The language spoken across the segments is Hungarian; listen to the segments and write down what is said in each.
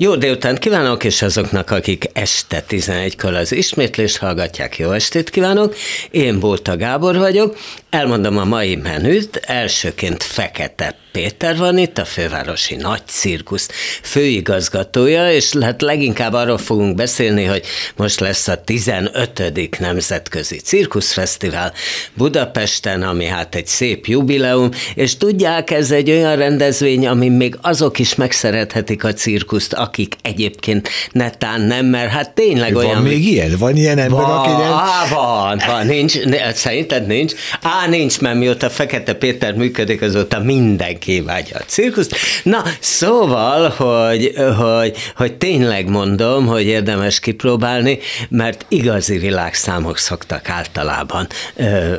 Jó délután kívánok, és azoknak, akik este 11-kor az ismétlést hallgatják, jó estét kívánok. Én Bóta Gábor vagyok, elmondom a mai menüt, elsőként Fekete Péter van itt, a fővárosi nagy cirkusz főigazgatója, és hát leginkább arról fogunk beszélni, hogy most lesz a 15. Nemzetközi Cirkuszfesztivál Budapesten, ami hát egy szép jubileum, és tudják, ez egy olyan rendezvény, ami még azok is megszerethetik a cirkuszt, akik egyébként netán nem, mert hát tényleg van olyan... Van még ilyen? Van ilyen ember, van, aki nem... Á, van, van, nincs, szerinted nincs? Á, nincs, mert mióta Fekete Péter működik, azóta mindenki vágya a cirkuszt. Na, szóval, hogy, hogy, hogy tényleg mondom, hogy érdemes kipróbálni, mert igazi világszámok szoktak általában,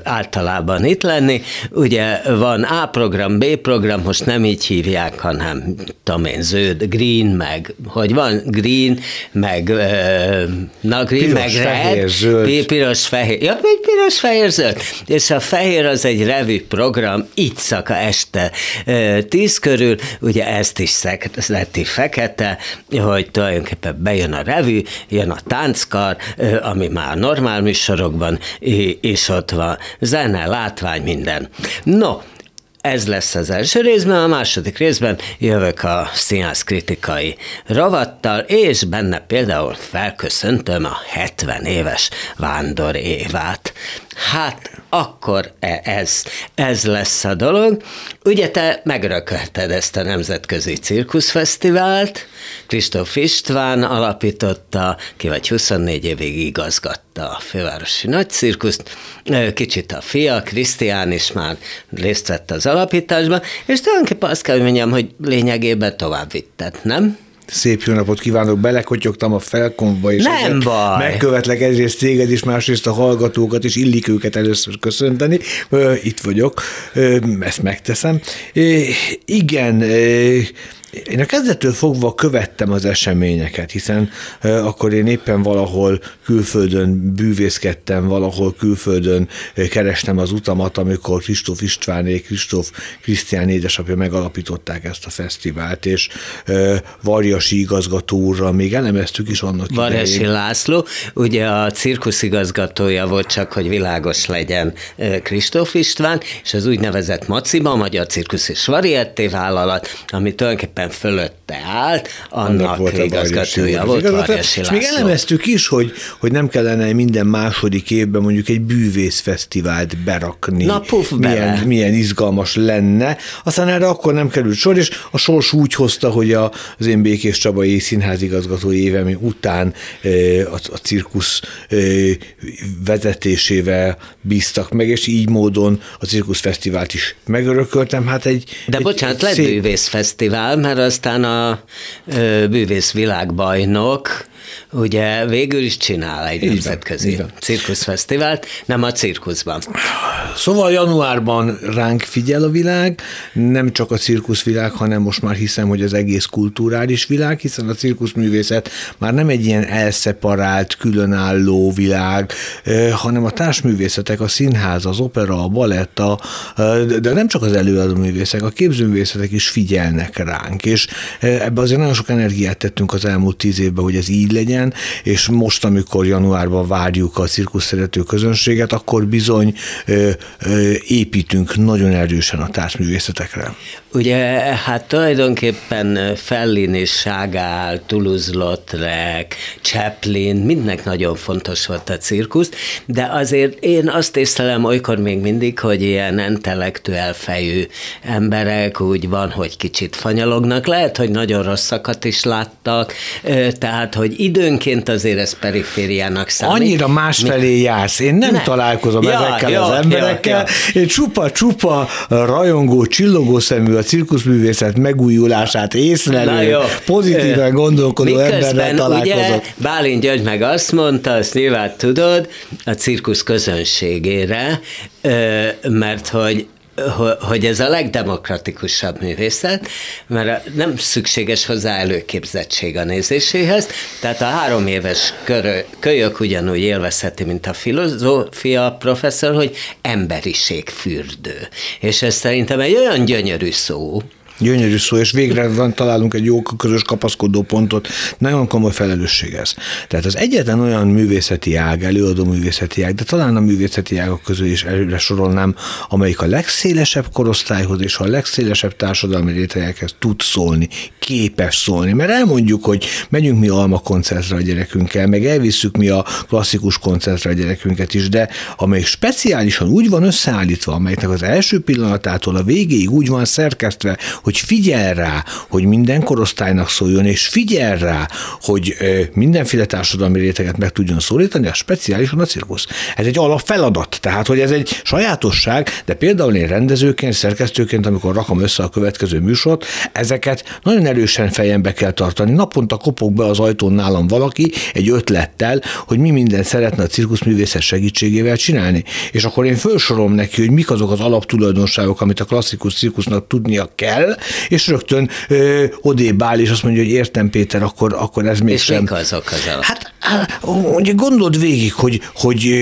általában itt lenni. Ugye van A program, B program, most nem így hívják, hanem tudom én, zöld, green, meg hogy van green, meg na green, piros, meg fehér, red, zöld. piros, fehér, ja, még piros, fehér, zöld. És a fehér az egy revű program, így szaka este tíz körül, ugye ezt is leti fekete, hogy tulajdonképpen bejön a revű, jön a tánckar, ami már normál műsorokban is ott van, zene, látvány, minden. No, ez lesz az első részben, a második részben jövök a színház kritikai rovattal, és benne például felköszöntöm a 70 éves Vándor Évát. Hát akkor e, ez, ez lesz a dolog. Ugye te megrökölted ezt a Nemzetközi Cirkuszfesztivált, Kristóf István alapította, ki vagy 24 évig igazgatta a fővárosi nagycirkuszt, kicsit a fia, Krisztián is már részt vett az alapításban, és tulajdonképpen azt kell, hogy mondjam, hogy lényegében tovább vitted, nem? Szép jó napot kívánok, belekotyogtam a felkomba, és Nem baj. megkövetlek egyrészt téged is, másrészt a hallgatókat, és illik őket először köszönteni. Itt vagyok, ezt megteszem. Igen, én a kezdettől fogva követtem az eseményeket, hiszen uh, akkor én éppen valahol külföldön bűvészkedtem, valahol külföldön uh, kerestem az utamat, amikor Kristóf Istváné, Kristóf Krisztián édesapja megalapították ezt a fesztivált, és uh, Varjasi igazgató úrral még elemeztük is annak Varjasi idején. László, ugye a cirkusz igazgatója volt csak, hogy világos legyen Kristóf István, és az úgynevezett MACIBA, Magyar Cirkusz és Varietté vállalat, ami tulajdonképpen éppen fölötte állt, annak, volt igazgatója volt Varjasi És még elemeztük is, hogy, hogy nem kellene minden második évben mondjuk egy bűvészfesztivált berakni. Na, puf, milyen, milyen izgalmas lenne. Aztán erre akkor nem került sor, és a sors úgy hozta, hogy a, az én Békés Csabai színházigazgató évem után a, a cirkusz vezetésével bíztak meg, és így módon a cirkuszfesztivált is megörököltem. Hát egy, De egy, bocsánat, egy lett szép... bűvészfesztivál, mert aztán a bűvész világbajnok ugye végül is csinál egy így nemzetközi van, cirkuszfesztivált, nem a cirkuszban. Szóval januárban ránk figyel a világ, nem csak a cirkuszvilág, hanem most már hiszem, hogy az egész kulturális világ, hiszen a cirkuszművészet már nem egy ilyen elszeparált, különálló világ, hanem a társművészetek, a színház, az opera, a balett, a, de nem csak az előadó művészek, a képzőművészetek is figyelnek ránk, és ebbe azért nagyon sok energiát tettünk az elmúlt tíz évben, hogy ez így legyen, és most, amikor januárban várjuk a cirkusz szerető közönséget, akkor bizony ö, ö, építünk nagyon erősen a társművészetekre. Ugye, hát tulajdonképpen Fellin és Ságál, Toulouse-Lautrec, Chaplin, mindnek nagyon fontos volt a cirkusz, de azért én azt észlelem olykor még mindig, hogy ilyen intellektuál fejű emberek úgy van, hogy kicsit fanyalognak, lehet, hogy nagyon rosszakat is láttak, tehát, hogy időnként azért ez perifériának számít. Annyira másfelé Mi? jársz, én nem, nem. találkozom ja, ezekkel ja, az emberekkel, ja, ja. én csupa-csupa rajongó, csillogó szemű a cirkuszművészet megújulását észlelő, pozitívan gondolkodó emberrel találkozott. Ugye Bálint György meg azt mondta, azt nyilván tudod, a cirkusz közönségére, mert hogy hogy ez a legdemokratikusabb művészet, mert nem szükséges hozzá előképzettség a nézéséhez, tehát a három éves kölyök ugyanúgy élvezheti, mint a filozófia professzor, hogy emberiségfürdő. És ez szerintem egy olyan gyönyörű szó, Gyönyörű szó, és végre van, találunk egy jó közös kapaszkodó pontot. Nagyon komoly felelősség ez. Tehát az egyetlen olyan művészeti ág, előadó művészeti ág, de talán a művészeti ágak közül is előre sorolnám, amelyik a legszélesebb korosztályhoz és a legszélesebb társadalmi rétegekhez tud szólni, képes szólni. Mert elmondjuk, hogy megyünk mi alma koncertre a gyerekünkkel, meg elvisszük mi a klasszikus koncertre a gyerekünket is, de amelyik speciálisan úgy van összeállítva, amelynek az első pillanatától a végéig úgy van szerkesztve, hogy figyel rá, hogy minden korosztálynak szóljon, és figyel rá, hogy mindenféle társadalmi réteget meg tudjon szólítani, a speciálisan a cirkusz. Ez egy alapfeladat, tehát hogy ez egy sajátosság, de például én rendezőként, szerkesztőként, amikor rakom össze a következő műsort, ezeket nagyon erősen fejembe kell tartani. Naponta kopog be az ajtón nálam valaki egy ötlettel, hogy mi mindent szeretne a cirkuszművészet segítségével csinálni. És akkor én felsorolom neki, hogy mik azok az alaptulajdonságok, amit a klasszikus cirkusznak tudnia kell, és rögtön ö, odébb áll, és azt mondja, hogy értem Péter, akkor, akkor ez még és sem. És azok az alap? Hát, ugye gondold végig, hogy, hogy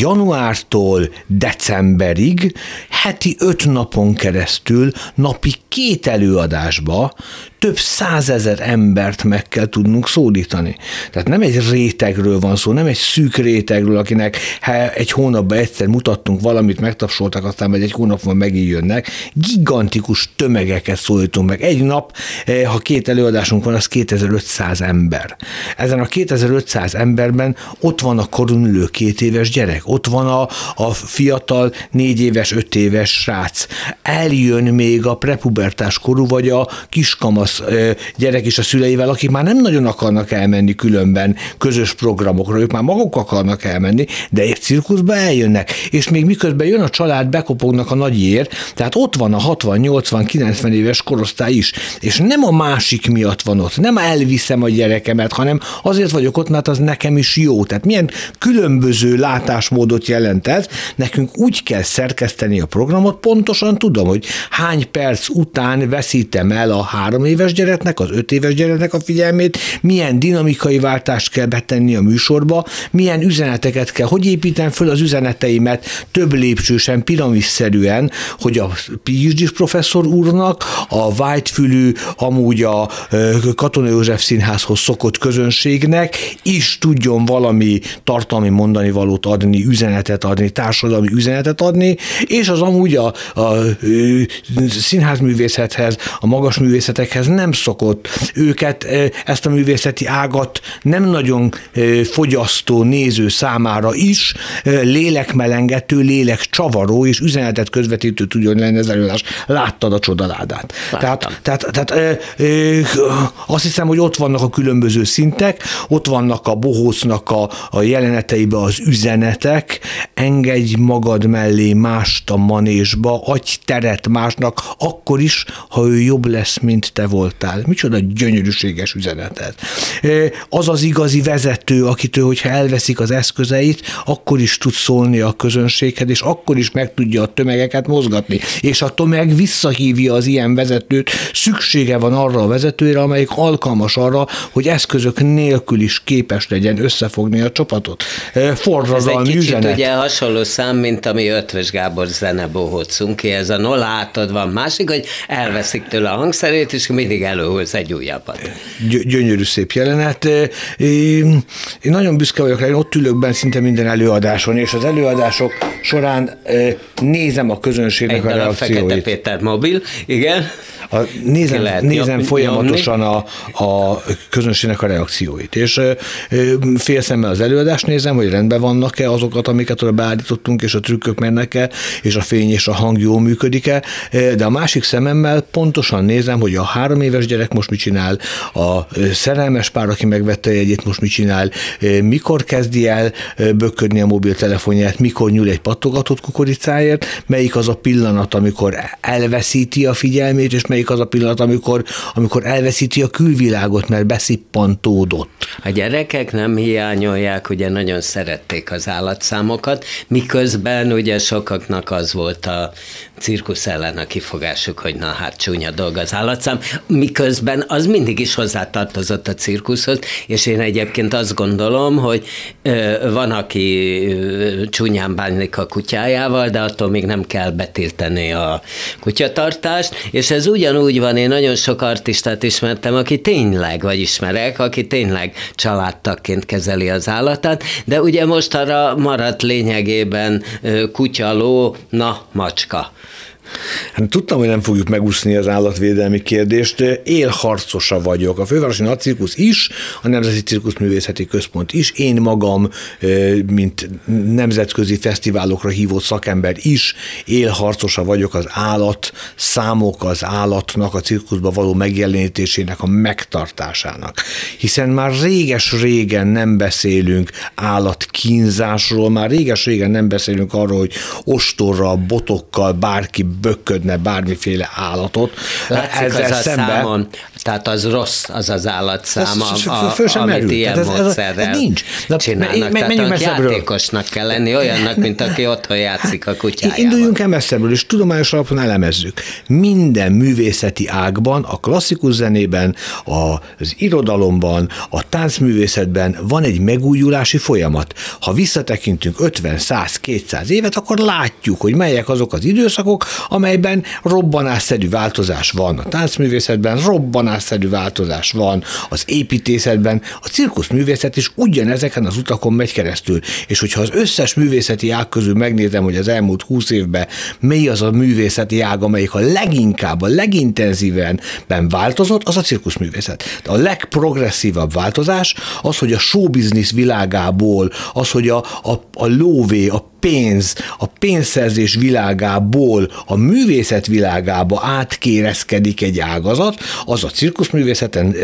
januártól decemberig heti öt napon keresztül napi két előadásba több százezer embert meg kell tudnunk szólítani. Tehát nem egy rétegről van szó, nem egy szűk rétegről, akinek egy hónapban egyszer mutattunk valamit, megtapsoltak, aztán majd egy hónapban megint jönnek. Gigantikus tömegeket szólítunk meg. Egy nap, eh, ha két előadásunk van, az 2500 ember. Ezen a 2500 emberben ott van a korunülő két éves gyerek, ott van a, a fiatal négy éves, öt éves srác. Eljön még a prepubertás korú, vagy a kiskamasz gyerek is a szüleivel, akik már nem nagyon akarnak elmenni különben közös programokra, ők már maguk akarnak elmenni, de egy cirkuszba eljönnek, és még miközben jön a család, bekopognak a nagyért, tehát ott van a 60, 80, 90 éves korosztály is, és nem a másik miatt van ott, nem elviszem a gyerekemet, hanem azért vagyok ott, mert az nekem is jó. Tehát milyen különböző látásmódot jelent ez, nekünk úgy kell szerkeszteni a programot, pontosan tudom, hogy hány perc után veszítem el a három éves gyereknek, az öt éves gyereknek a figyelmét, milyen dinamikai váltást kell betenni a műsorba, milyen üzeneteket kell, hogy építem föl az üzeneteimet több lépcsősen, piramisszerűen, hogy a PhD professzor úrnak, a Whitefülű, amúgy a Katona József Színházhoz szokott közönségnek is tudjon valami tartalmi mondani valót adni, üzenetet adni, társadalmi üzenetet adni, és az amúgy a, a, a színházművészethez, a magas művészetekhez nem szokott őket, ezt a művészeti ágat nem nagyon fogyasztó néző számára is lélekmelengető, lélekcsavaró és üzenetet közvetítő tudjon lenni az előadás. Láttad a csodaládát. Tehát, tehát, tehát azt hiszem, hogy ott vannak a különböző szintek, ott vannak a bohócnak a, a jeleneteibe az üzenetek, engedj magad mellé mást a manésba, adj teret másnak, akkor is, ha ő jobb lesz, mint te volt voltál. Micsoda gyönyörűséges üzenetet. Az az igazi vezető, akitől, hogyha elveszik az eszközeit, akkor is tud szólni a közönséghez, és akkor is meg tudja a tömegeket mozgatni. És a tömeg visszahívja az ilyen vezetőt, szüksége van arra a vezetőre, amelyik alkalmas arra, hogy eszközök nélkül is képes legyen összefogni a csapatot. Forradalmi Ez egy kicsit üzenet. ugye hasonló szám, mint ami Ötvös Gábor zene bohócunki, ez a nolátod van másik, hogy elveszik tőle a hangszerét, és mindig előhoz egy újabbat. Gy- gyönyörű szép jelenet. Én nagyon büszke vagyok rá, én ott ülök benne szinte minden előadáson, és az előadások során nézem a közönségnek egy a reakcióit. Fekete Péter mobil, igen. A, nézem nézem folyamatosan a, a közönségnek a reakcióit, és fél szemmel az előadást nézem, hogy rendben vannak-e azokat, amiket oda beállítottunk, és a trükkök mennek-e, és a fény és a hang jól működik-e, de a másik szememmel pontosan nézem, hogy a három éves gyerek most mit csinál, a szerelmes pár, aki megvette egyet, most mit csinál, mikor kezdi el böködni a mobiltelefonját, mikor nyúl egy pattogatott kukoricája, céljáért, melyik az a pillanat, amikor elveszíti a figyelmét, és melyik az a pillanat, amikor, amikor elveszíti a külvilágot, mert beszippantódott. A gyerekek nem hiányolják, ugye nagyon szerették az állatszámokat, miközben ugye sokaknak az volt a cirkusz ellen a kifogásuk, hogy na hát csúnya dolga az állatszám, miközben az mindig is hozzátartozott a cirkuszhoz, és én egyébként azt gondolom, hogy van, aki csúnyán bánik a kutyájával, de attól még nem kell betiltani a kutyatartást, és ez ugyanúgy van, én nagyon sok artistát ismertem, aki tényleg, vagy ismerek, aki tényleg családtakként kezeli az állatát, de ugye most arra maradt lényegében kutya, ló, na, macska. Hát tudtam, hogy nem fogjuk megúszni az állatvédelmi kérdést. Élharcosa vagyok. A Fővárosi Nagycirkusz is, a Nemzeti Cirkuszművészeti Központ is, én magam, mint nemzetközi fesztiválokra hívott szakember is élharcosa vagyok az állat számok, az állatnak a cirkuszba való megjelenítésének a megtartásának. Hiszen már réges-régen nem beszélünk állatkínzásról, már réges-régen nem beszélünk arról, hogy ostorral, botokkal bárki böködne bármiféle állatot. Látszik Ezzel az a szemben, számon, tehát az rossz, az az állatszám, a, a, föl sem amit merül. ilyen ez, módszerrel ez, nincs. De csinálnak. Me, tehát messzebbről. játékosnak kell lenni, olyannak, mint aki otthon játszik a kutyájával. Induljunk el messzebbről, és tudományos alapon elemezzük. Minden művészeti ágban, a klasszikus zenében, az irodalomban, a táncművészetben van egy megújulási folyamat. Ha visszatekintünk 50, 100, 200 évet, akkor látjuk, hogy melyek azok az időszakok, amelyben robbanásszerű változás van a táncművészetben, robbanásszerű változás van az építészetben, a cirkuszművészet is ugyanezeken az utakon megy keresztül. És hogyha az összes művészeti ág közül megnézem, hogy az elmúlt húsz évben mely az a művészeti ág, amelyik a leginkább, a legintenzíven változott, az a cirkuszművészet. De a legprogresszívabb változás az, hogy a showbiznisz világából, az, hogy a, a, a lóvé, a pénz, a pénzszerzés világából a művészet világába átkérezkedik egy ágazat, az a cirkuszművészeten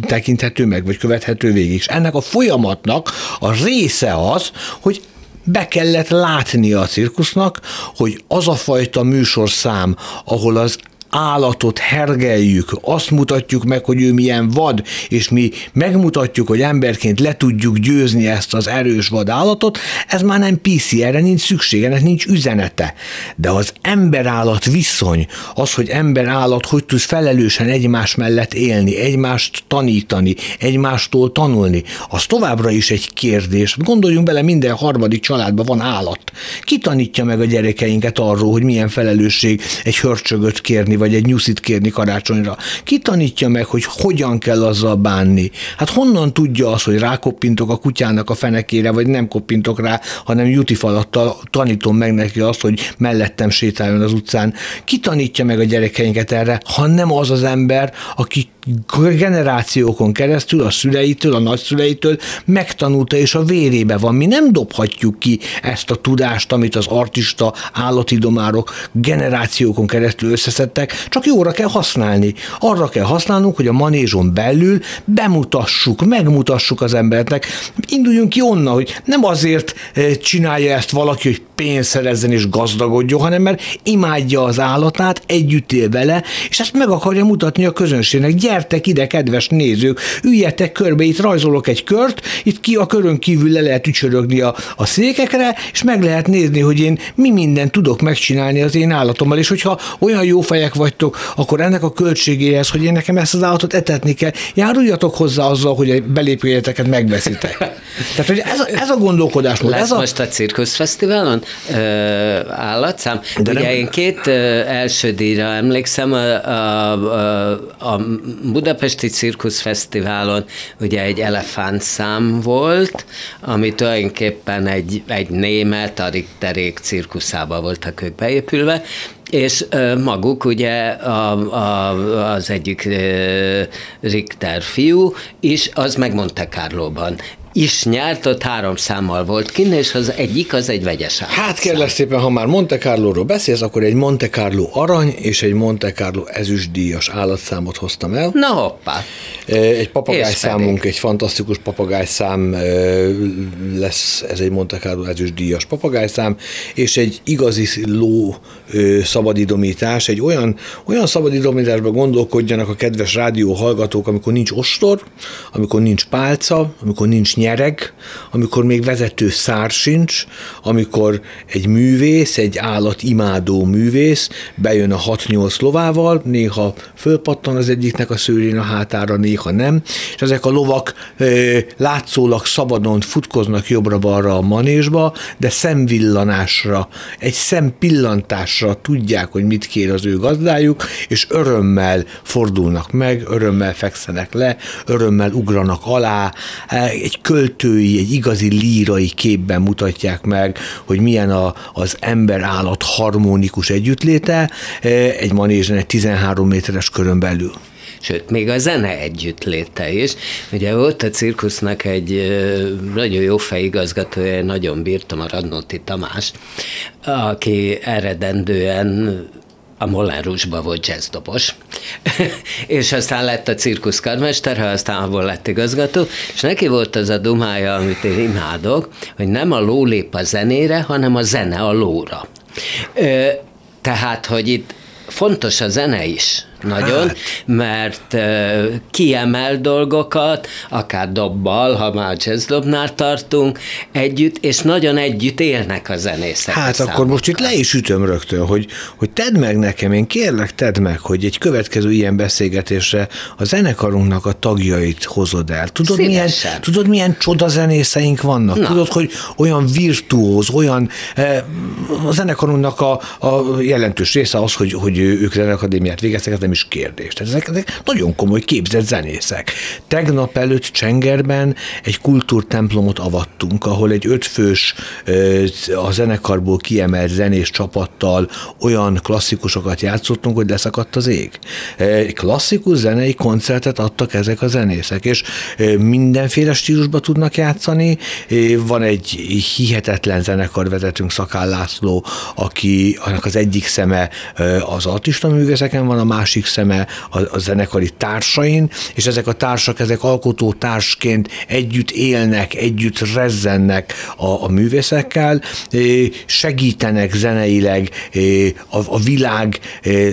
tekinthető meg, vagy követhető végig. És ennek a folyamatnak a része az, hogy be kellett látnia a cirkusznak, hogy az a fajta műsorszám, ahol az állatot hergeljük, azt mutatjuk meg, hogy ő milyen vad, és mi megmutatjuk, hogy emberként le tudjuk győzni ezt az erős vadállatot, ez már nem PC, erre nincs szüksége, ennek nincs üzenete. De az ember-állat viszony, az, hogy ember-állat hogy tud felelősen egymás mellett élni, egymást tanítani, egymástól tanulni, az továbbra is egy kérdés. Gondoljunk bele, minden harmadik családban van állat. Ki tanítja meg a gyerekeinket arról, hogy milyen felelősség egy hörcsögöt kérni, vagy egy nyuszit kérni karácsonyra. Ki tanítja meg, hogy hogyan kell azzal bánni? Hát honnan tudja az, hogy rákoppintok a kutyának a fenekére, vagy nem koppintok rá, hanem jutifalattal tanítom meg neki azt, hogy mellettem sétáljon az utcán. Ki tanítja meg a gyerekeinket erre, ha nem az az ember, aki generációkon keresztül a szüleitől, a nagyszüleitől megtanulta, és a vérébe van. Mi nem dobhatjuk ki ezt a tudást, amit az artista, állatidomárok generációkon keresztül összeszedtek, csak jóra kell használni. Arra kell használnunk, hogy a manézson belül bemutassuk, megmutassuk az embernek. Induljunk ki onnan, hogy nem azért eh, csinálja ezt valaki, hogy pénzt szerezzen és gazdagodjon, hanem mert imádja az állatát, együtt él vele, és ezt meg akarja mutatni a közönségnek. Gyertek ide, kedves nézők, üljetek körbe, itt rajzolok egy kört, itt ki a körön kívül le lehet ücsörögni a, a székekre, és meg lehet nézni, hogy én mi mindent tudok megcsinálni az én állatommal, és hogyha olyan jó fejek vagytok, akkor ennek a költségéhez, hogy én nekem ezt az állatot etetni kell, járuljatok hozzá azzal, hogy a belépőjegyeteket megveszitek. Tehát, hogy ez a, ez a gondolkodás. Lesz ez a... most a cirkuszfesztiválon ö, állatszám? De Ugye nem... én két ö, első díjra emlékszem, a, a, a, Budapesti Cirkuszfesztiválon ugye egy elefántszám volt, ami tulajdonképpen egy, egy német, a Richterék cirkuszába voltak ők beépülve, és maguk ugye a, a, az egyik Richter fiú is, az meg Monte Carlo-ban is nyert, ott három számmal volt kinn, és az egyik az egy vegyes Hát kérlek szépen, ha már Monte Carlo-ról beszélsz, akkor egy Monte Carlo arany és egy Monte Carlo ezüstdíjas állatszámot hoztam el. Na hoppá! Egy papagájszámunk, egy fantasztikus papagájszám lesz, ez egy Monte Carlo ezüstdíjas papagájszám, és egy igazi ló szabadidomítás, egy olyan, olyan szabadidomításba gondolkodjanak a kedves rádió hallgatók, amikor nincs ostor, amikor nincs pálca, amikor nincs nyereg, amikor még vezető szár sincs, amikor egy művész, egy állat imádó művész bejön a 6-8 lovával, néha fölpattan az egyiknek a szőrén a hátára, néha nem, és ezek a lovak ö, látszólag szabadon futkoznak jobbra-balra a manésba, de szemvillanásra, egy szempillantásra tudják, hogy mit kér az ő gazdájuk, és örömmel fordulnak meg, örömmel fekszenek le, örömmel ugranak alá, egy költői, egy igazi lírai képben mutatják meg, hogy milyen a, az ember-állat harmonikus együttléte egy manézsen egy 13 méteres körön belül sőt, még a zene együttléte is. Ugye volt a cirkusznak egy nagyon jó fejigazgatója, nagyon bírtam a Radnóti Tamás, aki eredendően a Rouge-ba volt jazzdobos, és aztán lett a cirkuszkarmester, ha aztán abból lett igazgató, és neki volt az a dumája, amit én imádok, hogy nem a ló lép a zenére, hanem a zene a lóra. Tehát, hogy itt fontos a zene is, nagyon, hát. mert uh, kiemel dolgokat, akár dobbal, ha már jazzdobnál tartunk, együtt, és nagyon együtt élnek a zenészek. Hát a akkor most itt le is ütöm rögtön, hogy, hogy tedd meg nekem, én kérlek, tedd meg, hogy egy következő ilyen beszélgetésre a zenekarunknak a tagjait hozod el. Tudod, milyen, tudod milyen csoda zenészeink vannak? Na. Tudod, hogy olyan virtuóz, olyan eh, a zenekarunknak a, a jelentős része az, hogy, hogy ők zenekadémiát végeztek, ez nem is kérdés. Tehát ezek, ezek nagyon komoly képzett zenészek. Tegnap előtt Csengerben egy kultúrtemplomot avattunk, ahol egy ötfős a zenekarból kiemelt zenés csapattal olyan klasszikusokat játszottunk, hogy leszakadt az ég. Klasszikus zenei koncertet adtak ezek a zenészek, és mindenféle stílusba tudnak játszani. Van egy hihetetlen zenekarvezetőnk, Szakál László, aki annak az egyik szeme az artista művészeken van, a másik szeme a, a zenekari társain, és ezek a társak, ezek alkotó társként együtt élnek, együtt rezzennek a, a művészekkel, segítenek zeneileg a, a világ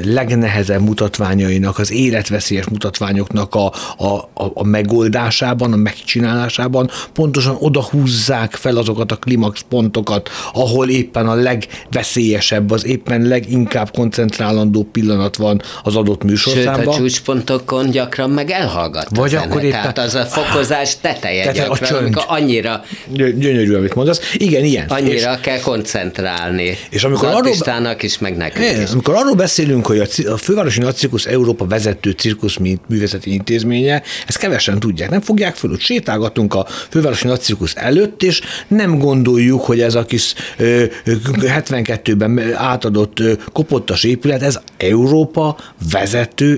legnehezebb mutatványainak, az életveszélyes mutatványoknak a, a, a, megoldásában, a megcsinálásában, pontosan oda húzzák fel azokat a klimax pontokat, ahol éppen a legveszélyesebb, az éppen leginkább koncentrálandó pillanat van az adott műsorszámban. Sőt, a csúcspontokon gyakran meg elhallgat Vagy a akkor éppen, Tehát az a fokozás teteje tehát gyakran, a csönd. amikor annyira... Gyönyörű, amit mondasz. Igen, ilyen. Annyira és, kell koncentrálni. És amikor arról, is, meg nekünk is. Amikor arról beszélünk, hogy a, a Fővárosi Nagy Cirkusz Európa vezető cirkusz művészeti intézménye, ezt kevesen tudják, nem fogják föl, hogy sétálgatunk a Fővárosi Nagy Cirkusz előtt, és nem gondoljuk, hogy ez a kis 72-ben átadott kopottas épület, ez Európa vezető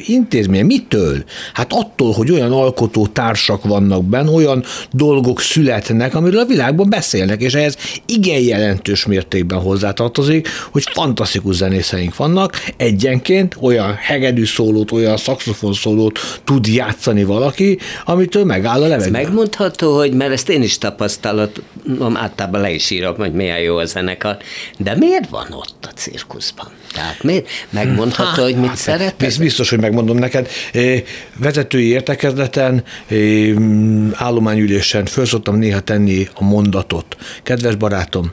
intézmény. Mitől? Hát attól, hogy olyan alkotó társak vannak benne, olyan dolgok születnek, amiről a világban beszélnek, és ehhez igen jelentős mértékben hozzátartozik, hogy fantasztikus zenészeink vannak, egyenként olyan hegedű szólót, olyan szakszofon szólót tud játszani valaki, amitől megáll a levegő. megmondható, hogy mert ezt én is tapasztalatom, általában le is írom, hogy milyen jó a zenekar, de miért van ott a cirkuszban? Tehát miért? Megmondható, hogy mit hát, szeret? Ez biztos, hogy megmondom neked. Vezetői értekezleten, állományülésen föl szoktam néha tenni a mondatot. Kedves barátom,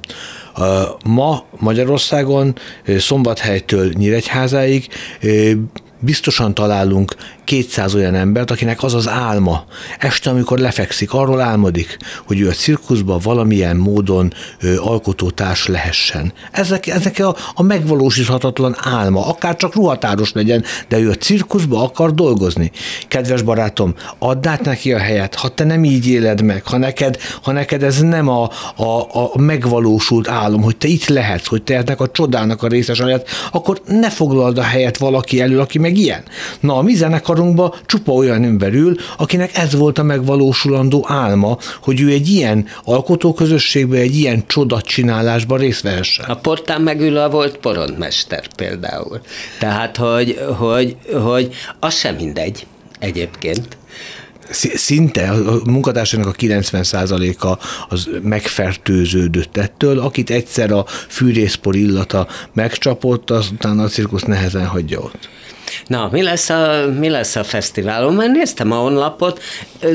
ma Magyarországon Szombathelytől Nyíregyházáig biztosan találunk 200 olyan embert, akinek az az álma. Este, amikor lefekszik, arról álmodik, hogy ő a cirkuszban valamilyen módon ö, alkotótárs lehessen. Ezek, ezek a, a megvalósíthatatlan álma, akár csak ruhatáros legyen, de ő a cirkuszba akar dolgozni. Kedves barátom, add át neki a helyet, ha te nem így éled meg, ha neked, ha neked ez nem a, a, a megvalósult álom, hogy te itt lehetsz, hogy te ennek a csodának a részes lehet, akkor ne foglald a helyet valaki elől, aki meg ilyen. Na, a mi zenekarunkban csupa olyan ember ül, akinek ez volt a megvalósulandó álma, hogy ő egy ilyen alkotóközösségben, egy ilyen csodatcsinálásban részt vehessen. A portán megül volt porondmester például. Tehát, hogy, hogy, hogy az sem mindegy egyébként szinte a munkatársainak a 90%-a az megfertőződött ettől, akit egyszer a fűrészpor illata megcsapott, azután a cirkusz nehezen hagyja ott. Na, mi lesz a, mi lesz a fesztiválon? Már néztem a honlapot,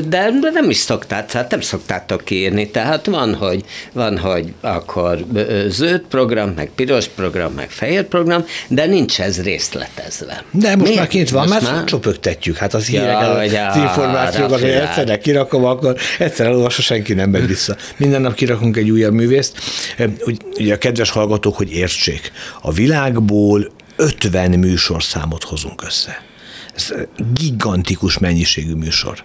de nem is szoktát, hát nem szoktátok kiírni, tehát van, hogy, van, hogy akkor zöld program, meg piros program, meg fehér program, de nincs ez részletezve. De most Miért? már kint van, most mert már? csöpögtetjük, hát az hírek, ja, az, az információkat, hogy egyszerre kirakom, akkor egyszer elolvassa, senki nem megy vissza. Minden nap kirakunk egy újabb művészt. Ugye a kedves hallgatók, hogy értsék, a világból 50 műsorszámot hozunk össze. Ez gigantikus mennyiségű műsor.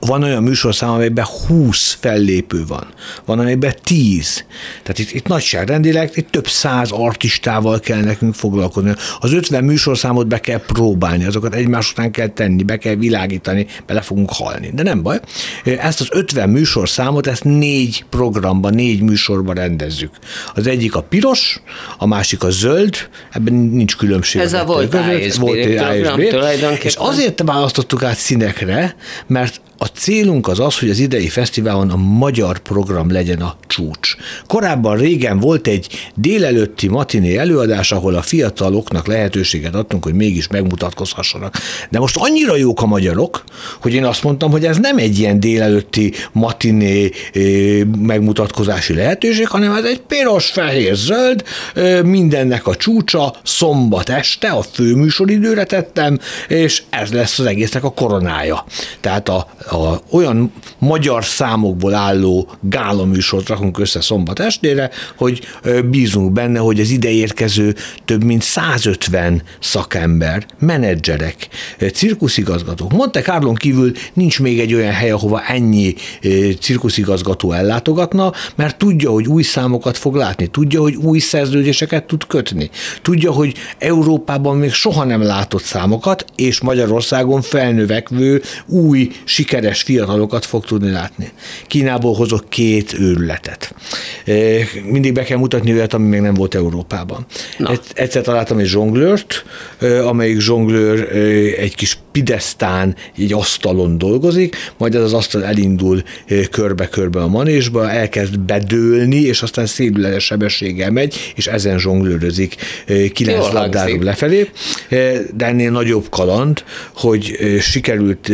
Van olyan műsorszám, amelyben 20 fellépő van, van amelyben 10. Tehát itt, itt nagyságrendileg itt több száz artistával kell nekünk foglalkozni. Az 50 műsorszámot be kell próbálni, azokat egymás után kell tenni, be kell világítani, bele fogunk halni. De nem baj. Ezt az 50 műsorszámot, ezt négy programban, négy műsorban rendezzük. Az egyik a piros, a másik a zöld, ebben nincs különbség. Ez a volt A és B, volt A és azért választottuk át színekre, mert a célunk az az, hogy az idei fesztiválon a magyar program legyen a csúcs. Korábban régen volt egy délelőtti matiné előadás, ahol a fiataloknak lehetőséget adtunk, hogy mégis megmutatkozhassanak. De most annyira jók a magyarok, hogy én azt mondtam, hogy ez nem egy ilyen délelőtti matiné megmutatkozási lehetőség, hanem ez egy piros, fehér, zöld, mindennek a csúcsa, szombat este, a főműsoridőre tettem, és ez lesz az egésznek a koronája. Tehát a a, olyan magyar számokból álló gála műsort rakunk össze szombat estére, hogy bízunk benne, hogy az ide érkező több mint 150 szakember, menedzserek, cirkuszigazgatók. Monte Carlon kívül nincs még egy olyan hely, ahova ennyi cirkuszigazgató ellátogatna, mert tudja, hogy új számokat fog látni, tudja, hogy új szerződéseket tud kötni, tudja, hogy Európában még soha nem látott számokat, és Magyarországon felnövekvő új siker sikeres fiatalokat fog tudni látni. Kínából hozok két őrületet. Mindig be kell mutatni olyat, ami még nem volt Európában. Na. Egyszer találtam egy zsonglőrt, amelyik zsonglőr egy kis pidesztán, egy asztalon dolgozik, majd ez az asztal elindul körbe-körbe a manésba, elkezd bedőlni, és aztán szélületes sebességgel megy, és ezen zsonglőrözik kilenc labdáról lefelé, de ennél nagyobb kaland, hogy sikerült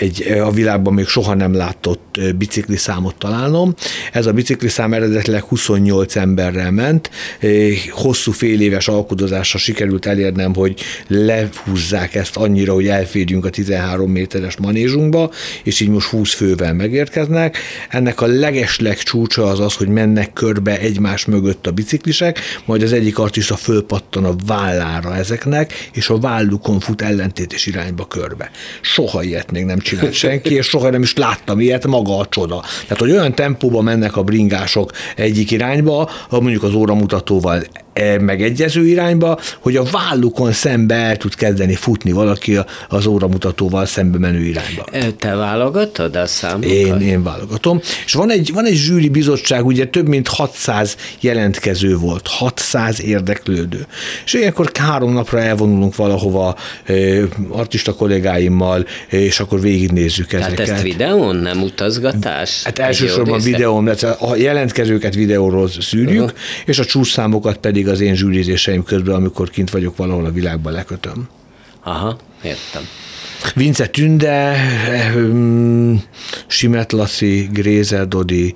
egy a világban még soha nem látott bicikli számot találnom. Ez a bicikli szám eredetileg 28 emberrel ment, hosszú fél éves alkudozásra sikerült elérnem, hogy lehúzzák ezt annyira, hogy elférjünk a 13 méteres manézsunkba, és így most 20 fővel megérkeznek. Ennek a legesleg csúcsa az az, hogy mennek körbe egymás mögött a biciklisek, majd az egyik artista fölpattan a vállára ezeknek, és a vállukon fut ellentétes irányba körbe. Soha ilyet még nem csinált senki ki, és soha nem is láttam ilyet, maga a csoda. Tehát, hogy olyan tempóban mennek a bringások egyik irányba, mondjuk az óramutatóval megegyező irányba, hogy a vállukon szembe el tud kezdeni futni valaki az óramutatóval szembe menő irányba. E, te válogatod a számokat? Én, én válogatom. És van egy, van egy zsűri bizottság, ugye több mint 600 jelentkező volt, 600 érdeklődő. És ilyenkor három napra elvonulunk valahova e, artista kollégáimmal, és akkor végignézzük ezeket. Tehát ezt videón, nem utazgatás? Hát elsősorban videón, a jelentkezőket videóról szűrjük, uh-huh. és a csúszszámokat pedig mindig az én zsűrizéseim közben, amikor kint vagyok valahol a világban lekötöm. Aha, értem. Vince Tünde, mm, Simet Laci, Grézer Dodi,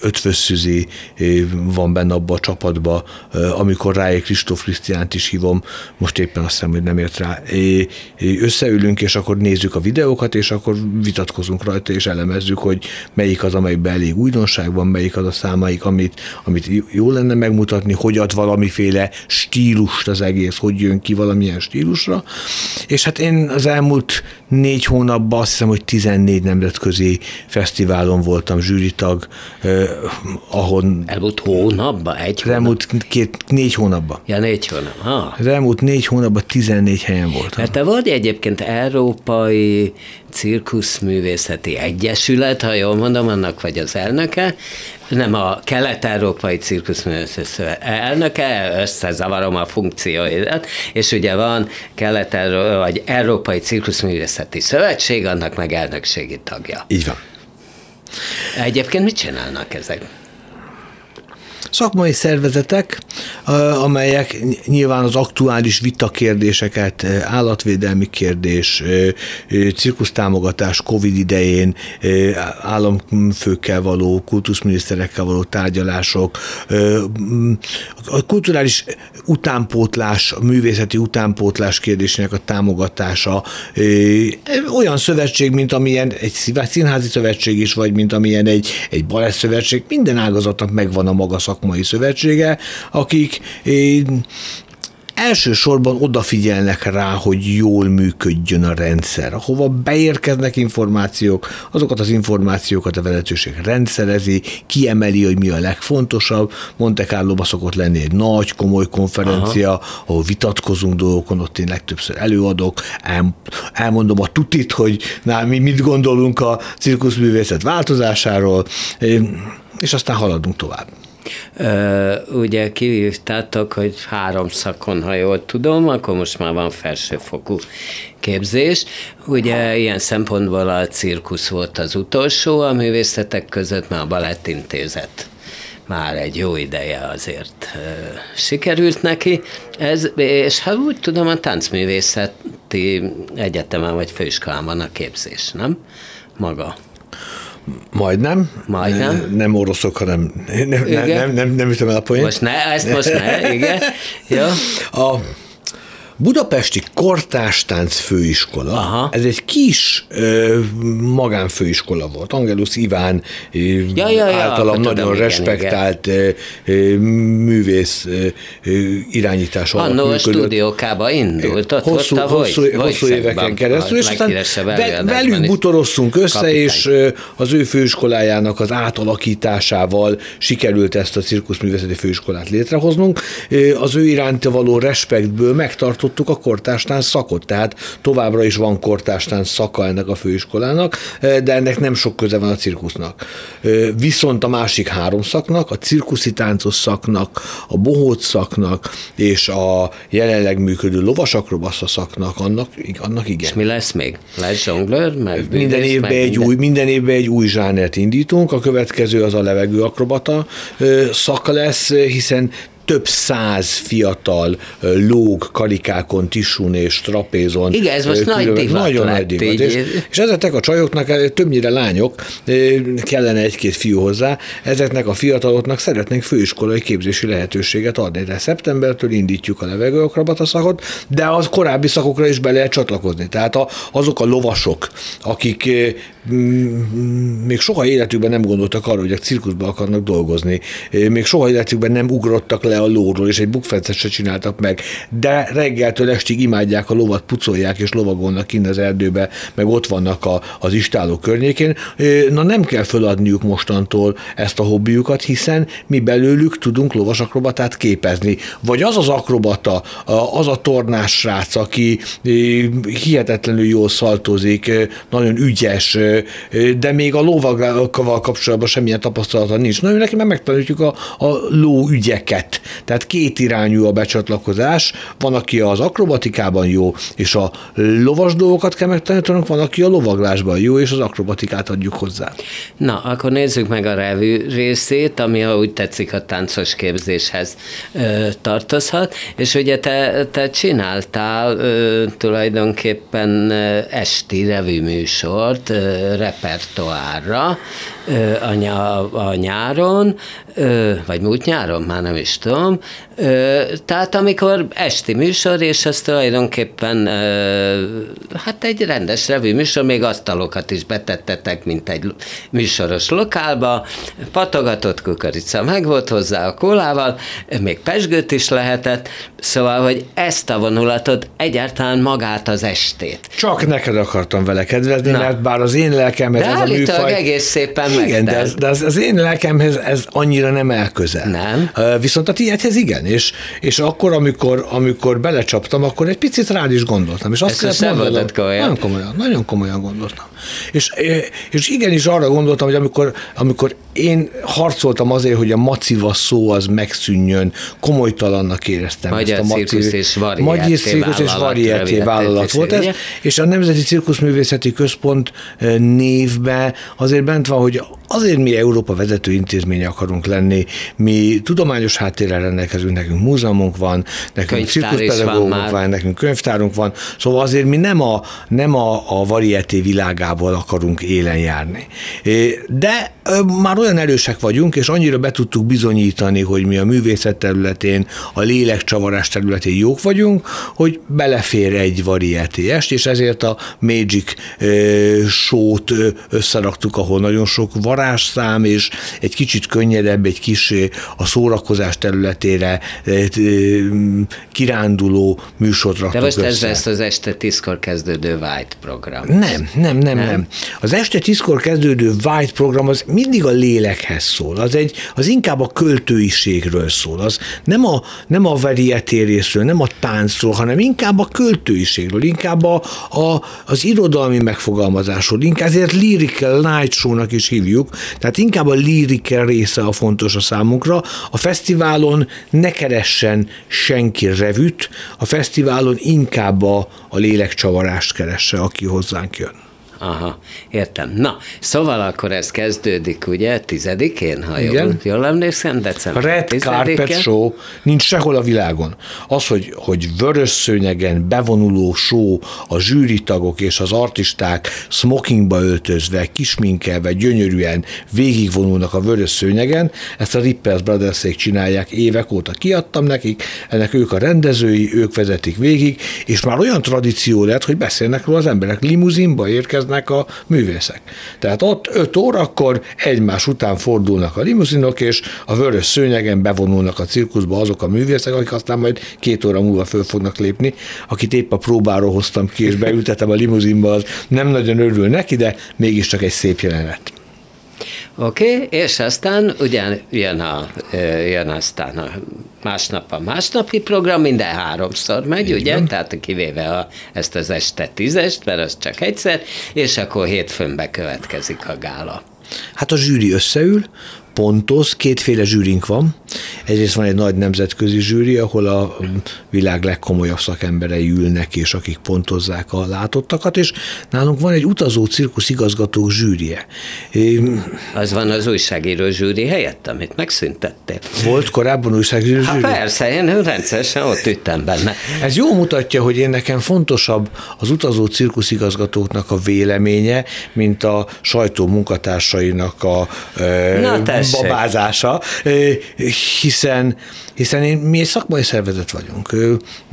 Ötvös Szüzi van benne abba a csapatba, amikor ráé Kristóf Krisztiánt is hívom, most éppen azt hiszem, hogy nem ért rá. Összeülünk, és akkor nézzük a videókat, és akkor vitatkozunk rajta, és elemezzük, hogy melyik az, amelyikben elég újdonság van, melyik az a számaik, amit, amit jó lenne megmutatni, hogy ad valamiféle stílust az egész, hogy jön ki valamilyen stílusra. És hát én az elmúlt négy hónapban azt hiszem, hogy 14 nemzetközi fesztiválon voltam zsűritag, eh, ahol... Elmúlt hónapban? Egy hónap? Elmúlt két, négy hónapban. Ja, négy hónap. Ha. Az elmúlt négy hónapban 14 helyen voltam. Mert te vagy egyébként európai cirkuszművészeti egyesület, ha jól mondom, annak vagy az elnöke, nem a kelet-európai cirkuszművészeti elnöke, összezavarom a funkcióidat, és ugye van kelet vagy Európai Cirkuszművészeti Szövetség, annak meg elnökségi tagja. Így van. Egyébként mit csinálnak ezek? Szakmai szervezetek, amelyek nyilván az aktuális vitakérdéseket, állatvédelmi kérdés, cirkusztámogatás Covid idején, államfőkkel való, kultuszminiszterekkel való tárgyalások, a kulturális utánpótlás, a művészeti utánpótlás kérdésének a támogatása, olyan szövetség, mint amilyen egy színházi szövetség is, vagy mint amilyen egy, egy balett szövetség, minden ágazatnak megvan a maga szak szakmai szövetsége, akik elsősorban odafigyelnek rá, hogy jól működjön a rendszer. Ahova beérkeznek információk, azokat az információkat a vezetőség rendszerezi, kiemeli, hogy mi a legfontosabb. Monte carlo szokott lenni egy nagy, komoly konferencia, Aha. ahol vitatkozunk dolgokon, ott én legtöbbször előadok, el, elmondom a tutit, hogy na, mi mit gondolunk a cirkuszművészet változásáról, és aztán haladunk tovább. Ugye kivívtátok, hogy három szakon, ha jól tudom, akkor most már van felsőfokú képzés. Ugye ilyen szempontból a cirkusz volt az utolsó a művészetek között, mert a balettintézet már egy jó ideje azért ö, sikerült neki. Ez, és ha úgy tudom, a táncművészeti egyetemen vagy főiskolában a képzés, nem? Maga. Majdnem. Majdnem. Nem oroszok, hanem nem, nem, nem, nem, nem ütöm el a poént. Most ne, ezt most ne, igen. Ja. A, Budapesti Kortástánc Főiskola, Aha. ez egy kis ö, magánfőiskola volt. Angelus Iván ja, ja, ja, általam nagyon tudom, respektált igen, igen. művész irányítás alatt Annó a stúdiókába indult, ott hosszú, ott a hosszú, hosszú éveken keresztül, és aztán velük butoroztunk össze, kapitány. és az ő főiskolájának az átalakításával sikerült ezt a cirkuszművészeti főiskolát létrehoznunk. Az ő iránti való respektből megtartott tartottuk a kortástán szakot, tehát továbbra is van kortástán szaka ennek a főiskolának, de ennek nem sok köze van a cirkusznak. Viszont a másik három szaknak, a cirkuszi táncos szaknak, a bohóc szaknak és a jelenleg működő lovasakrobasza szaknak, annak, annak igen. És mi lesz még? Lesz zsonglőr? Meg minden évben, egy minden... új, minden évben egy új zsánert indítunk, a következő az a levegőakrobata szak lesz, hiszen több száz fiatal lóg karikákon, tisún és trapézon. Igen, ez most nagy divat Nagyon nagy divat. És, és ezeknek a csajoknak, többnyire lányok, kellene egy-két fiú hozzá, ezeknek a fiataloknak szeretnénk főiskolai képzési lehetőséget adni. De szeptembertől indítjuk a levegőakrabata szakot, de az korábbi szakokra is be lehet csatlakozni. Tehát a, azok a lovasok, akik még soha életükben nem gondoltak arra, hogy a cirkuszban akarnak dolgozni. Még soha életükben nem ugrottak le a lóról, és egy bukfencet se csináltak meg, de reggeltől estig imádják a lovat, pucolják és lovagolnak innen az erdőbe, meg ott vannak a, az istáló környékén. Na nem kell föladniuk mostantól ezt a hobbiukat, hiszen mi belőlük tudunk lovasakrobatát képezni. Vagy az az akrobata, az a tornás srác, aki hihetetlenül jól szaltozik, nagyon ügyes, de még a lovakkal kapcsolatban semmilyen tapasztalata nincs. Na, ő neki meg megtanítjuk a, a ló ügyeket. Tehát két irányú a becsatlakozás. Van, aki az akrobatikában jó, és a lovas dolgokat kell megtanítanunk, van, aki a lovaglásban jó, és az akrobatikát adjuk hozzá. Na, akkor nézzük meg a revű részét, ami, ha úgy tetszik, a táncos képzéshez ö, tartozhat, és ugye te, te csináltál ö, tulajdonképpen ö, esti revűműsort ö, repertoárra a, ny- a nyáron, vagy múlt nyáron, már nem is tudom, tehát amikor esti műsor, és ez tulajdonképpen hát egy rendes revűműsor, még asztalokat is betettetek, mint egy műsoros lokálba, patogatott kukorica meg volt hozzá a kólával, még pesgőt is lehetett, szóval, hogy ezt a vonulatot egyáltalán magát az estét. Csak neked akartam vele kedvezni, Na. mert bár az én lelkemhez De ez a műfaj... egész szépen Igen, de, ez, de az, az én lelkemhez ez annyira nem elközel. Nem. Viszont a tiédhez igen, és, és akkor, amikor, amikor belecsaptam, akkor egy picit rád is gondoltam. És azt kellett mondanom, komolyan. Nagyon komolyan, nagyon komolyan gondoltam. És, és igenis arra gondoltam, hogy amikor, amikor én harcoltam azért, hogy a maciva szó az megszűnjön, komolytalannak éreztem Magyar ezt a cirkusz és Magyar cirkusz és varieté vállalat volt ez, és a Nemzeti Cirkuszművészeti Központ névbe azért bent van, hogy azért mi Európa vezető intézménye akarunk lenni, mi tudományos háttérrel rendelkezünk, nekünk múzeumunk van, nekünk cirkuszpedagógunk van, van, nekünk könyvtárunk van, szóval azért mi nem a, nem a, a varieté világából akarunk élen járni. De már olyan erősek vagyunk, és annyira be tudtuk bizonyítani, hogy mi a művészet területén, a lélekcsavarás területén jók vagyunk, hogy belefér egy varietéest, és ezért a Magic show-t összeraktuk, ahol nagyon sok varázsszám, és egy kicsit könnyedebb, egy kis a szórakozás területére kiránduló műsort raktuk De most össze. ez lesz az este tízkor kezdődő White program. Nem, nem, nem, nem. nem. Az este tízkor kezdődő White program az mindig a lélekhez szól, az, egy, az inkább a költőiségről szól, az nem a, nem a varieté részről, nem a táncról, hanem inkább a költőiségről, inkább a, a, az irodalmi megfogalmazásról, inkább ezért lyrical night show-nak is hívjuk, tehát inkább a lyrical része a fontos a számunkra. A fesztiválon ne keressen senki revüt, a fesztiválon inkább a, a lélekcsavarást keresse, aki hozzánk jön. Aha, értem. Na, szóval akkor ez kezdődik, ugye, tizedikén, ha Igen. jól, jól emlékszem, december Red tizedikén. Carpet Show nincs sehol a világon. Az, hogy, hogy vörös szőnyegen bevonuló show, a zsűritagok és az artisták smokingba öltözve, kisminkelve, gyönyörűen végigvonulnak a vörös szőnyegen, ezt a Rippers brothers csinálják évek óta. Kiadtam nekik, ennek ők a rendezői, ők vezetik végig, és már olyan tradíció lett, hogy beszélnek róla az emberek. Limuzinba érkeznek érkeznek a művészek. Tehát ott 5 órakor egymás után fordulnak a limuzinok, és a vörös szőnyegen bevonulnak a cirkuszba azok a művészek, akik aztán majd két óra múlva föl fognak lépni. Akit épp a próbáról hoztam ki, és beültetem a limuzinba, az nem nagyon örül neki, de mégiscsak egy szép jelenet. Oké, okay, és aztán ugyan jön, a, jön aztán a másnap a másnapi program, minden háromszor megy, Így ugye? Van. Tehát kivéve a, ezt az este tízest, mert az csak egyszer, és akkor hétfőn bekövetkezik a gála. Hát a zsűri összeül, pontoz, kétféle zsűrink van. Egyrészt van egy nagy nemzetközi zsűri, ahol a világ legkomolyabb szakemberei ülnek, és akik pontozzák a látottakat, és nálunk van egy utazó cirkusz igazgatók zsűrie. Az van az újságíró zsűri helyett, amit megszüntettél. Volt korábban újságíró zsűri? Hát persze, én rendszeresen ott üttem benne. Ez jó mutatja, hogy én nekem fontosabb az utazó cirkusz igazgatóknak a véleménye, mint a sajtó munkatársainak a Na, babázása, hiszen, hiszen én, mi egy szakmai szervezet vagyunk,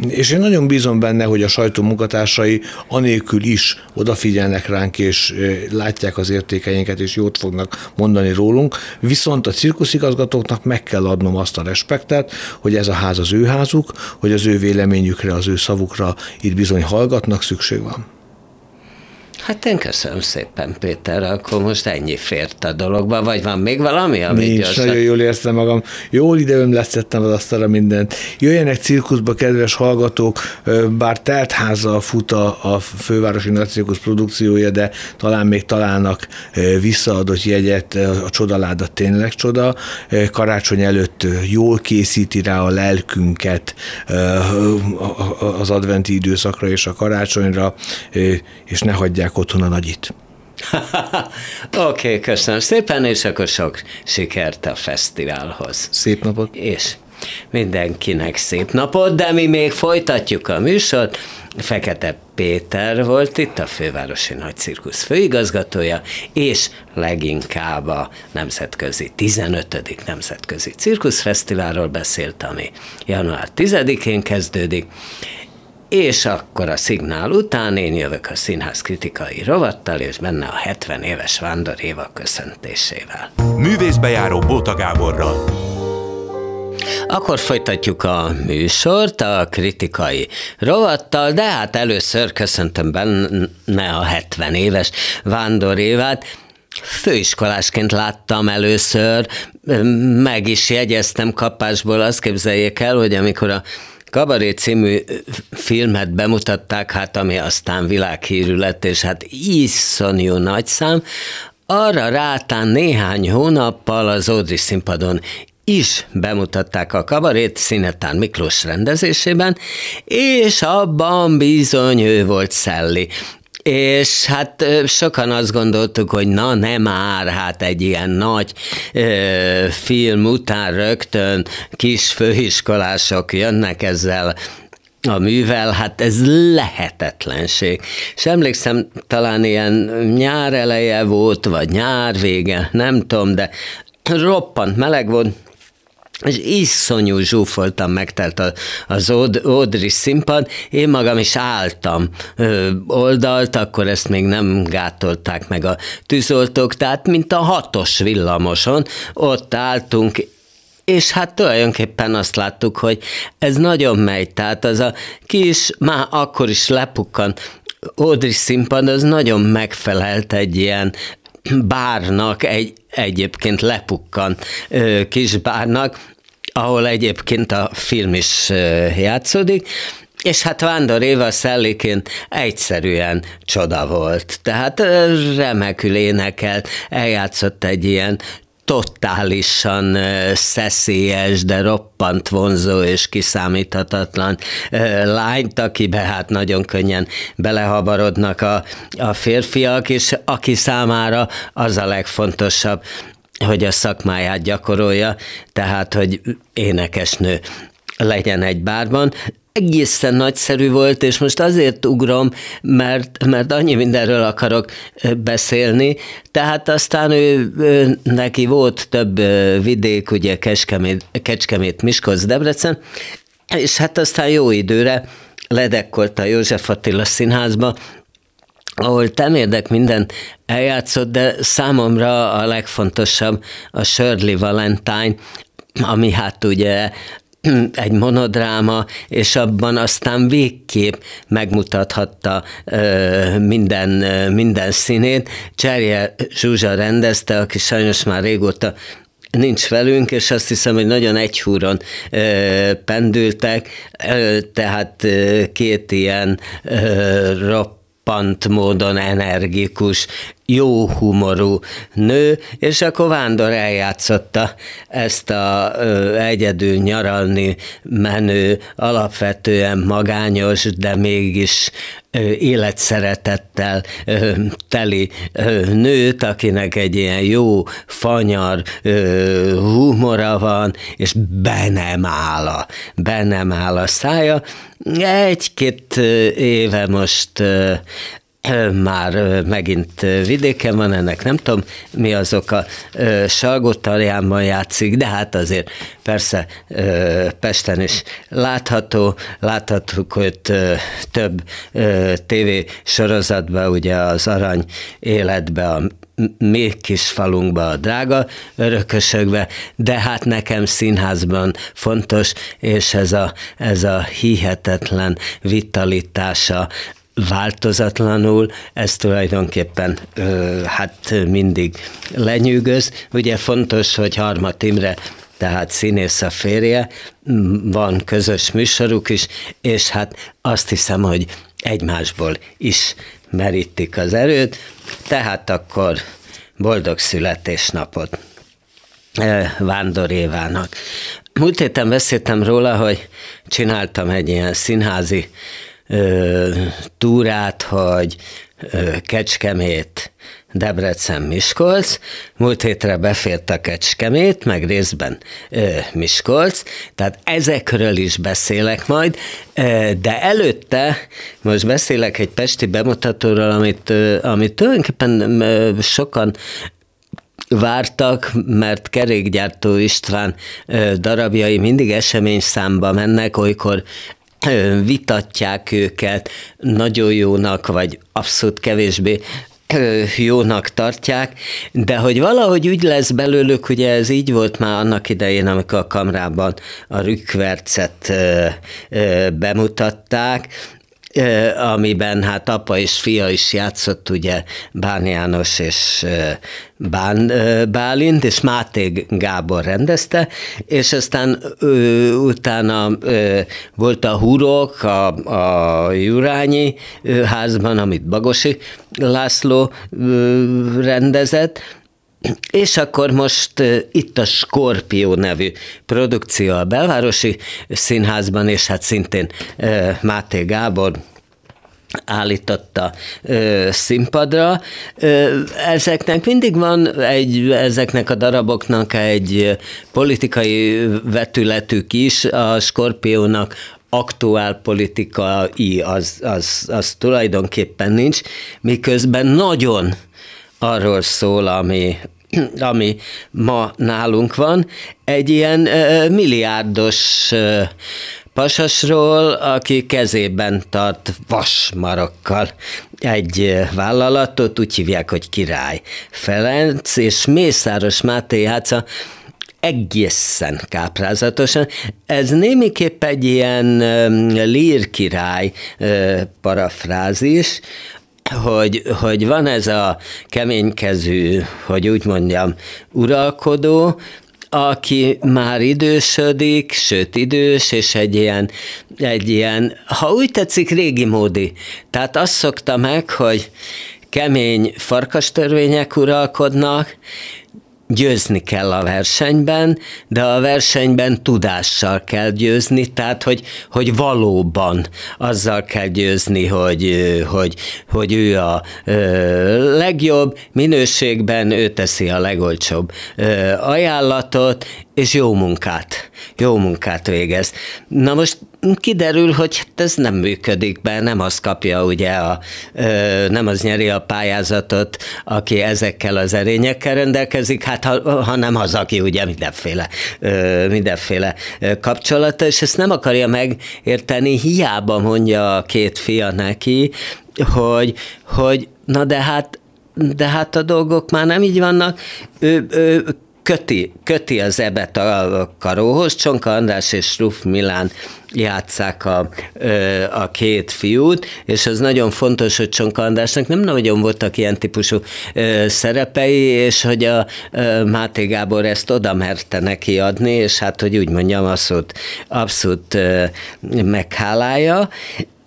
és én nagyon bízom benne, hogy a sajtó munkatársai anélkül is odafigyelnek ránk, és látják az értékeinket, és jót fognak mondani rólunk, viszont a cirkuszigazgatóknak meg kell adnom azt a respektet, hogy ez a ház az ő házuk, hogy az ő véleményükre, az ő szavukra itt bizony hallgatnak, szükség van. Hát én köszönöm szépen, Péter, akkor most ennyi fért a dologba, vagy van még valami, ami Nincs, gyorsan... nagyon jól érzem magam. Jól időm leszettem az asztalra mindent. Jöjjenek cirkuszba, kedves hallgatók, bár teltháza fut a, a fővárosi nagycirkusz produkciója, de talán még találnak visszaadott jegyet, a csodaláda tényleg csoda. Karácsony előtt jól készíti rá a lelkünket az adventi időszakra és a karácsonyra, és ne hagyják otthon a nagyit. Oké, okay, köszönöm szépen, és akkor sok sikert a fesztiválhoz. Szép napot! És mindenkinek szép napot, de mi még folytatjuk a műsort. Fekete Péter volt itt, a fővárosi nagycirkusz főigazgatója, és leginkább a nemzetközi, 15. nemzetközi cirkuszfesztiválról beszélt, ami január 10-én kezdődik, és akkor a szignál után én jövök a színház kritikai rovattal, és benne a 70 éves Vándor Éva köszöntésével. Művészbejáró Bóta Gáborral. Akkor folytatjuk a műsort a kritikai rovattal, de hát először köszöntöm benne a 70 éves Vándor Évát, Főiskolásként láttam először, meg is jegyeztem kapásból, azt képzeljék el, hogy amikor a Kabaré című filmet bemutatták, hát ami aztán világhírű lett, és hát iszonyú nagy szám, arra rátán néhány hónappal az Ódri színpadon is bemutatták a kabarét Szinetán Miklós rendezésében, és abban bizony ő volt Szelli. És hát sokan azt gondoltuk, hogy na nem már, hát egy ilyen nagy ö, film után rögtön kis főiskolások jönnek ezzel a művel, hát ez lehetetlenség. És emlékszem, talán ilyen nyár eleje volt, vagy nyár vége, nem tudom, de roppant meleg volt, és iszonyú zsúfoltam megtelt az Audrey színpad, én magam is álltam ö, oldalt, akkor ezt még nem gátolták meg a tűzoltók, tehát mint a hatos villamoson, ott álltunk, és hát tulajdonképpen azt láttuk, hogy ez nagyon megy, tehát az a kis, már akkor is lepukkan Audrey színpad, az nagyon megfelelt egy ilyen bárnak, egy egyébként lepukkan kis bárnak, ahol egyébként a film is játszódik, és hát Vándor Éva szelléként egyszerűen csoda volt. Tehát remekül énekelt, eljátszott egy ilyen totálisan szeszélyes, de roppant vonzó és kiszámíthatatlan lányt, akibe hát nagyon könnyen belehabarodnak a, a férfiak, és aki számára az a legfontosabb, hogy a szakmáját gyakorolja, tehát, hogy énekesnő legyen egy bárban, egészen nagyszerű volt, és most azért ugrom, mert, mert annyi mindenről akarok beszélni, tehát aztán ő, ő neki volt több vidék, ugye Kecskemét, Kecskemét Miskolc, Debrecen, és hát aztán jó időre ledekkolt a József Attila színházba, ahol temérdek minden eljátszott, de számomra a legfontosabb a Shirley Valentine, ami hát ugye egy monodráma, és abban aztán végképp megmutathatta ö, minden, minden színét. Cserje Zsuzsa rendezte, aki sajnos már régóta nincs velünk, és azt hiszem, hogy nagyon egyhúron ö, pendültek, ö, tehát ö, két ilyen ö, ropp roppant módon energikus, jó humorú nő, és akkor Vándor eljátszotta ezt a ö, egyedül nyaralni menő, alapvetően magányos, de mégis ö, életszeretettel ö, teli ö, nőt, akinek egy ilyen jó, fanyar ö, humora van, és be nem áll a, be nem áll a szája. Egy-két éve most már megint vidéken van, ennek nem tudom mi az oka, Salgótarjánban játszik, de hát azért persze Pesten is látható, láthatjuk hogy több tévé sorozatban, ugye az Arany életbe, a még kis falunkba, a drága örökösökbe, de hát nekem színházban fontos, és ez a, ez a hihetetlen vitalitása változatlanul, ez tulajdonképpen hát mindig lenyűgöz. Ugye fontos, hogy Harmat Imre tehát színész a férje, van közös műsoruk is, és hát azt hiszem, hogy egymásból is merítik az erőt, tehát akkor boldog születésnapot Vándor Évának. Múlt héten beszéltem róla, hogy csináltam egy ilyen színházi túrát, hogy Kecskemét, Debrecen, Miskolc. Múlt hétre befért a Kecskemét, meg részben ö, Miskolc, tehát ezekről is beszélek majd, de előtte most beszélek egy pesti bemutatóról, amit, ö, amit tulajdonképpen sokan vártak, mert kerékgyártó István darabjai mindig esemény számba mennek, olykor vitatják őket, nagyon jónak, vagy abszolút kevésbé jónak tartják, de hogy valahogy úgy lesz belőlük, ugye ez így volt már annak idején, amikor a kamrában a rükvercet bemutatták, amiben hát apa és fia is játszott, ugye Bán János és Bán Bálint, és Máté Gábor rendezte, és aztán ö, utána ö, volt a Hurok a, a Jurányi házban, amit Bagosi László ö, rendezett, és akkor most itt a Skorpió nevű produkció a Belvárosi Színházban, és hát szintén Máté Gábor állította ö, színpadra. Ö, ezeknek mindig van egy, ezeknek a daraboknak egy politikai vetületük is, a Skorpiónak aktuál politikai az, az, az tulajdonképpen nincs, miközben nagyon arról szól, ami, ami ma nálunk van, egy ilyen milliárdos pasasról, aki kezében tart vasmarakkal egy vállalatot, úgy hívják, hogy Király Ferenc, és Mészáros Máté játsza egészen káprázatosan. Ez némiképp egy ilyen lírkirály parafrázis, hogy, hogy van ez a keménykezű, hogy úgy mondjam, uralkodó, aki már idősödik, sőt idős, és egy ilyen, egy ilyen, ha úgy tetszik, régi módi. Tehát azt szokta meg, hogy kemény farkastörvények uralkodnak, győzni kell a versenyben, de a versenyben tudással kell győzni, tehát hogy, hogy valóban azzal kell győzni, hogy, hogy, hogy ő a legjobb minőségben, ő teszi a legolcsóbb ajánlatot, és jó munkát, jó munkát végez. Na most kiderül, hogy hát ez nem működik be, nem az kapja ugye, a, nem az nyeri a pályázatot, aki ezekkel az erényekkel rendelkezik, hát ha, hanem az, aki ugye mindenféle, mindenféle kapcsolata, és ezt nem akarja megérteni, hiába mondja a két fia neki, hogy, hogy na de hát de hát a dolgok már nem így vannak, ő, ő köti, köti az ebet a karóhoz, Csonka András és Ruf Milán játszák a, a két fiút, és az nagyon fontos, hogy Csonka Andrásnak nem nagyon voltak ilyen típusú szerepei, és hogy a Máté Gábor ezt oda merte neki adni, és hát, hogy úgy mondjam, abszolút, abszolút meghálálja,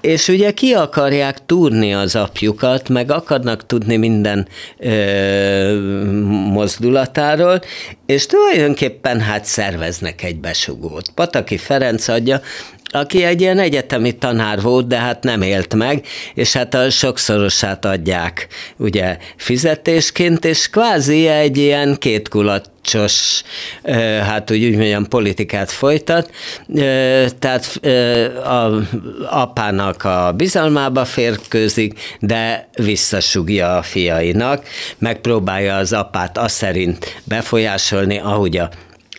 és ugye ki akarják túrni az apjukat, meg akarnak tudni minden ö, mozdulatáról, és tulajdonképpen hát szerveznek egy besugót. Pataki Ferenc adja, aki egy ilyen egyetemi tanár volt, de hát nem élt meg, és hát a sokszorosát adják ugye fizetésként, és kvázi egy ilyen kétkulacsos, hát úgy, úgy mondjam, politikát folytat, tehát a apának a bizalmába férkőzik, de visszasugja a fiainak, megpróbálja az apát azt szerint befolyásolni, ahogy a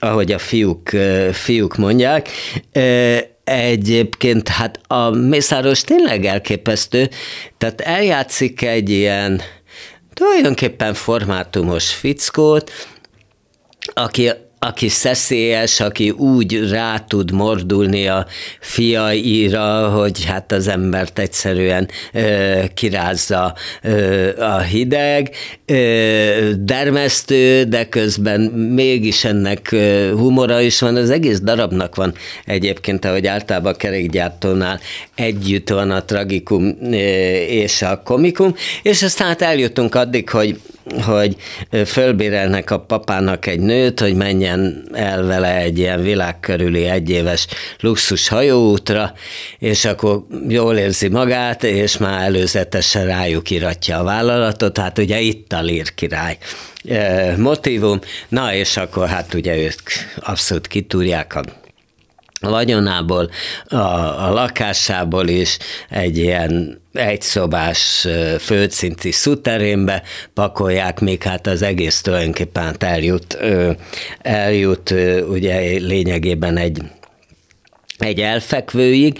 ahogy a fiúk, fiúk mondják, Egyébként hát a Mészáros tényleg elképesztő, tehát eljátszik egy ilyen tulajdonképpen formátumos fickót, aki aki szeszélyes, aki úgy rá tud mordulni a fiaira, hogy hát az embert egyszerűen ö, kirázza ö, a hideg, ö, dermesztő, de közben mégis ennek humora is van. Az egész darabnak van egyébként, ahogy általában a kerékgyártónál együtt van a tragikum és a komikum, és aztán hát eljutunk addig, hogy hogy fölbérelnek a papának egy nőt, hogy menjen el vele egy ilyen világkörüli egyéves luxus hajóútra, és akkor jól érzi magát, és már előzetesen rájuk iratja a vállalatot, hát ugye itt a lír király motivum, na és akkor hát ugye ők abszolút kitúrják a vagyonából, a, a lakásából is egy ilyen egyszobás földszinti szuterénbe pakolják, még hát az egész tulajdonképpen eljut, eljut ugye lényegében egy egy elfekvőig.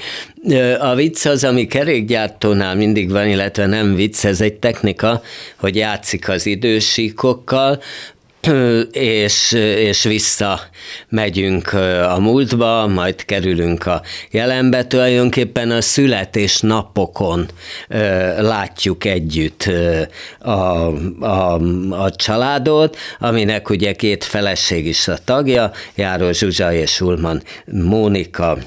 A vicc az, ami kerékgyártónál mindig van, illetve nem vicc, ez egy technika, hogy játszik az idősíkokkal, és, és vissza megyünk a múltba, majd kerülünk a jelenbe. Tulajdonképpen a születésnapokon látjuk együtt a, a, a családot, aminek ugye két feleség is a tagja, Járó Zsuzsa és Ulman Mónika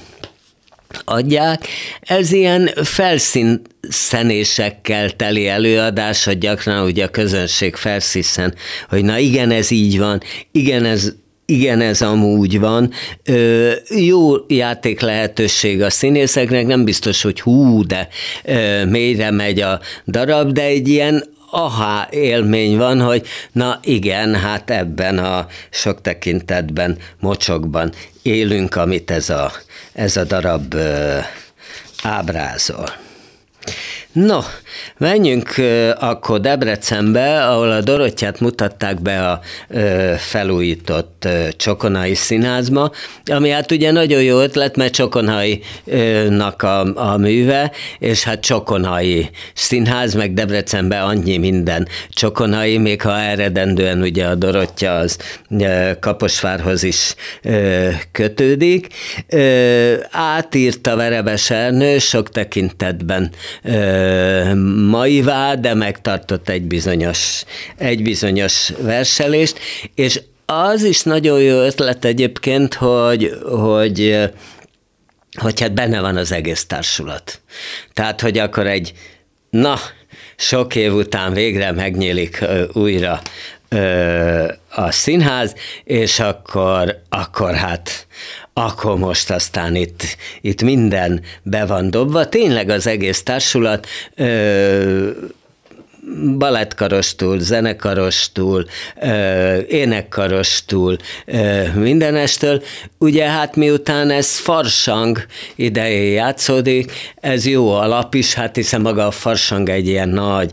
adják. Ez ilyen felszínszenésekkel teli előadás, hogy gyakran ugye a közönség felszíszen, hogy na igen, ez így van, igen, ez igen, ez amúgy van. Ö, jó játék lehetőség a színészeknek, nem biztos, hogy hú, de ö, mélyre megy a darab, de egy ilyen aha élmény van, hogy na igen, hát ebben a sok tekintetben, mocsokban élünk, amit ez a, ez a darab ábrázol. No, menjünk akkor Debrecenbe, ahol a Dorottyát mutatták be a felújított Csokonai Színházba, ami hát ugye nagyon jó ötlet, mert Csokonai-nak a, a műve, és hát Csokonai Színház, meg Debrecenbe annyi minden Csokonai, még ha eredendően ugye a Dorottya az Kaposvárhoz is kötődik. Átírta Verebes Ernő sok tekintetben maivá, de megtartott egy bizonyos, egy bizonyos verselést, és az is nagyon jó ötlet egyébként, hogy, hogy hogy hát benne van az egész társulat. Tehát, hogy akkor egy, na, sok év után végre megnyílik újra a színház, és akkor, akkor hát akkor most aztán itt, itt minden be van dobva. Tényleg az egész társulat ö, balettkarostól, zenekarostól, énekkarostól, mindenestől. Ugye hát miután ez farsang idején játszódik, ez jó alap is, hát hiszen maga a farsang egy ilyen nagy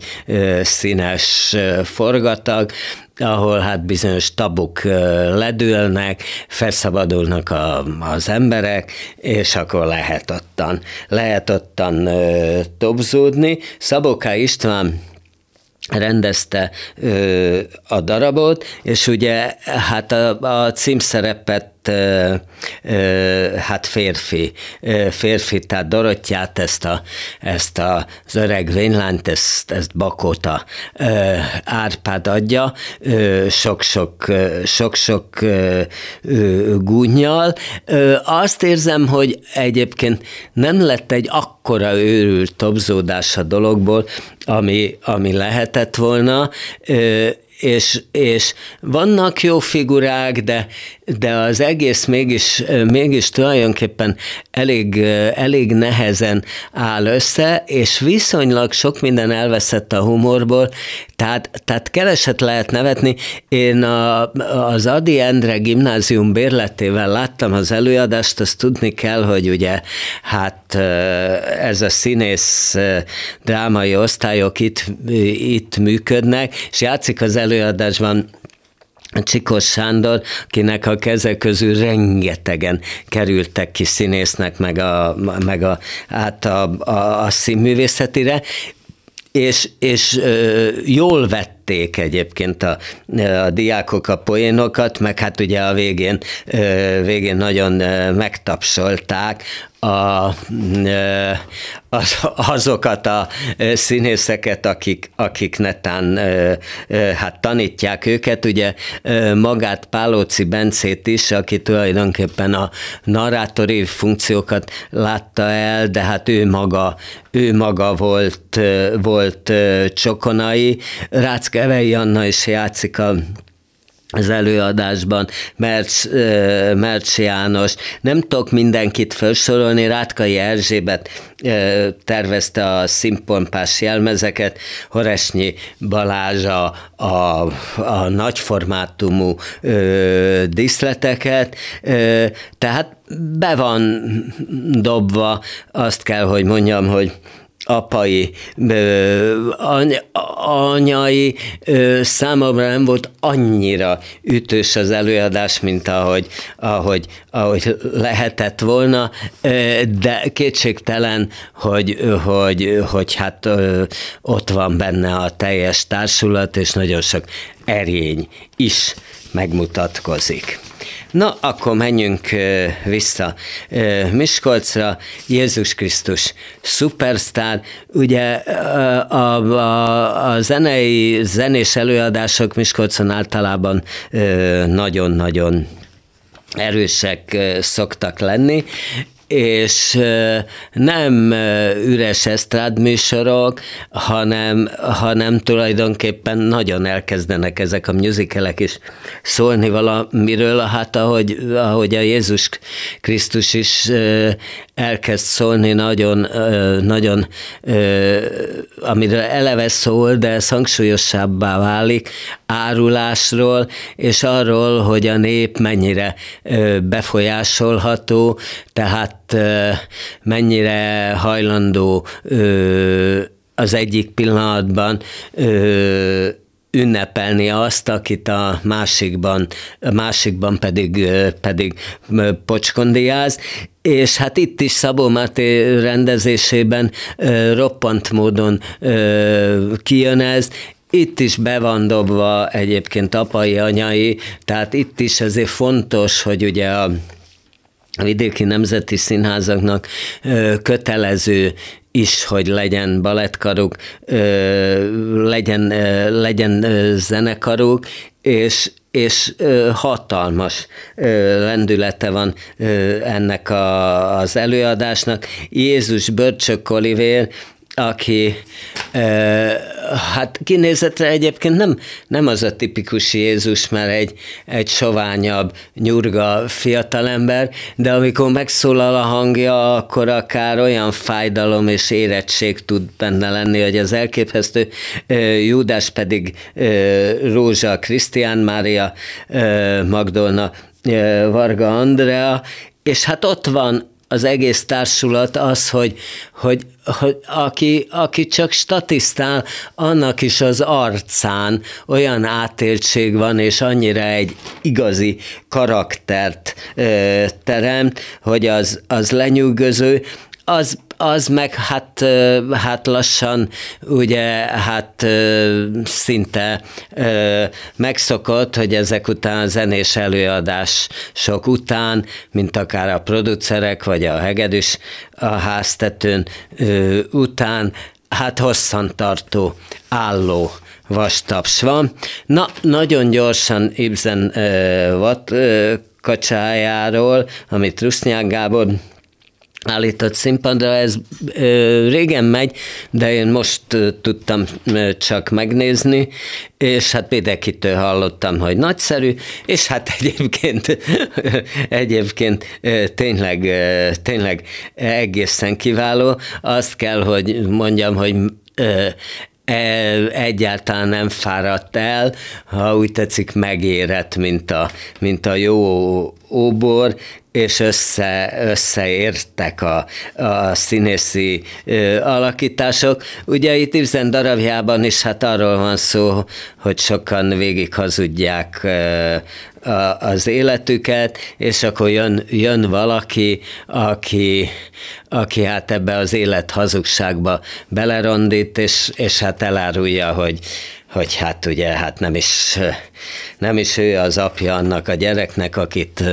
színes forgatag, ahol hát bizonyos tabuk ledülnek, felszabadulnak a, az emberek, és akkor lehet ottan, lehet ottan tobzódni. Szaboká István rendezte ö, a darabot, és ugye hát a, a címszerepet hát férfi, férfi, tehát Dorottyát, ezt, a, ezt a, az öreg Vinlánt, ezt, ezt Bakóta Árpád adja, sok-sok, sok-sok gúnyjal. Azt érzem, hogy egyébként nem lett egy akkora őrült tobzódás a dologból, ami, ami lehetett volna, és, és vannak jó figurák, de, de az egész mégis, mégis tulajdonképpen elég, elég nehezen áll össze, és viszonylag sok minden elveszett a humorból, tehát, tehát keveset lehet nevetni. Én a, az Adi Endre gimnázium bérletével láttam az előadást, azt tudni kell, hogy ugye hát ez a színész drámai osztályok itt, itt működnek, és játszik az előadásban Csikos Sándor, akinek a keze közül rengetegen kerültek ki színésznek, meg a, meg a, hát a, a, a színművészetire, és, és jól vett szerették egyébként a, a diákok a poénokat, meg hát ugye a végén, végén nagyon megtapsolták a, az, azokat a színészeket, akik, akik netán hát tanítják őket, ugye magát Pálóci Bencét is, aki tulajdonképpen a narrátori funkciókat látta el, de hát ő maga, ő maga volt, volt csokonai. Ráckevei Anna is játszik a az előadásban, Mercs, Mercs János, nem tudok mindenkit felsorolni, Rátkai Erzsébet tervezte a színpompás jelmezeket, Horesnyi Balázs a, a, a nagyformátumú ö, diszleteket, ö, tehát be van dobva, azt kell, hogy mondjam, hogy apai, anyai számomra nem volt annyira ütős az előadás, mint ahogy, ahogy, ahogy lehetett volna, de kétségtelen, hogy, hogy, hogy hát ott van benne a teljes társulat, és nagyon sok erény is megmutatkozik. Na, akkor menjünk vissza Miskolcra. Jézus Krisztus szupersztár. Ugye a, a, a zenei, zenés előadások Miskolcon általában nagyon-nagyon erősek szoktak lenni, és nem üres esztrád műsorok, hanem, hanem tulajdonképpen nagyon elkezdenek ezek a musicalek is szólni valamiről, hát ahogy, ahogy a Jézus Krisztus is elkezd szólni nagyon, nagyon amire eleve szól, de ez hangsúlyosabbá válik, árulásról, és arról, hogy a nép mennyire befolyásolható, tehát mennyire hajlandó az egyik pillanatban ünnepelni azt, akit a másikban, a másikban pedig, pedig pocskondiáz, és hát itt is Szabó Máté rendezésében roppant módon kijön ez, itt is be van dobva egyébként apai, anyai, tehát itt is ezért fontos, hogy ugye a vidéki nemzeti színházaknak kötelező is, hogy legyen balettkaruk, legyen, legyen zenekaruk, és, és hatalmas lendülete van ennek a, az előadásnak. Jézus Börcsök Olivér aki hát kinézetre egyébként nem, nem az a tipikus Jézus, mert egy, egy soványabb, nyurga fiatalember, de amikor megszólal a hangja, akkor akár olyan fájdalom és érettség tud benne lenni, hogy az elképesztő. Júdás pedig Rózsa Krisztián Mária Magdolna Varga Andrea, és hát ott van az egész társulat az, hogy, hogy, hogy aki, aki csak statisztál, annak is az arcán olyan átéltség van, és annyira egy igazi karaktert ö, teremt, hogy az, az lenyűgöző, az az meg hát, hát lassan ugye hát szinte megszokott, hogy ezek után zenés előadás sok után, mint akár a producerek, vagy a hegedűs a háztetőn után, hát hosszantartó, álló vastaps van. Na, nagyon gyorsan Ibsen uh, Watt uh, kacsájáról, amit Rusznyák Gábor állított színpadra, ez régen megy, de én most tudtam csak megnézni, és hát mindenkitől hallottam, hogy nagyszerű, és hát egyébként, egyébként tényleg, tényleg egészen kiváló. Azt kell, hogy mondjam, hogy ö, egyáltalán nem fáradt el, ha úgy tetszik, megérett, mint a, mint a jó óbor, és össze, összeértek a, a színészi ö, alakítások. Ugye itt Ibsen darabjában is hát arról van szó, hogy sokan végig hazudják ö, a, az életüket, és akkor jön, jön valaki, aki, aki hát ebbe az élet hazugságba belerondít, és, és hát elárulja, hogy, hogy hát ugye, hát nem is, nem is ő az apja annak a gyereknek, akit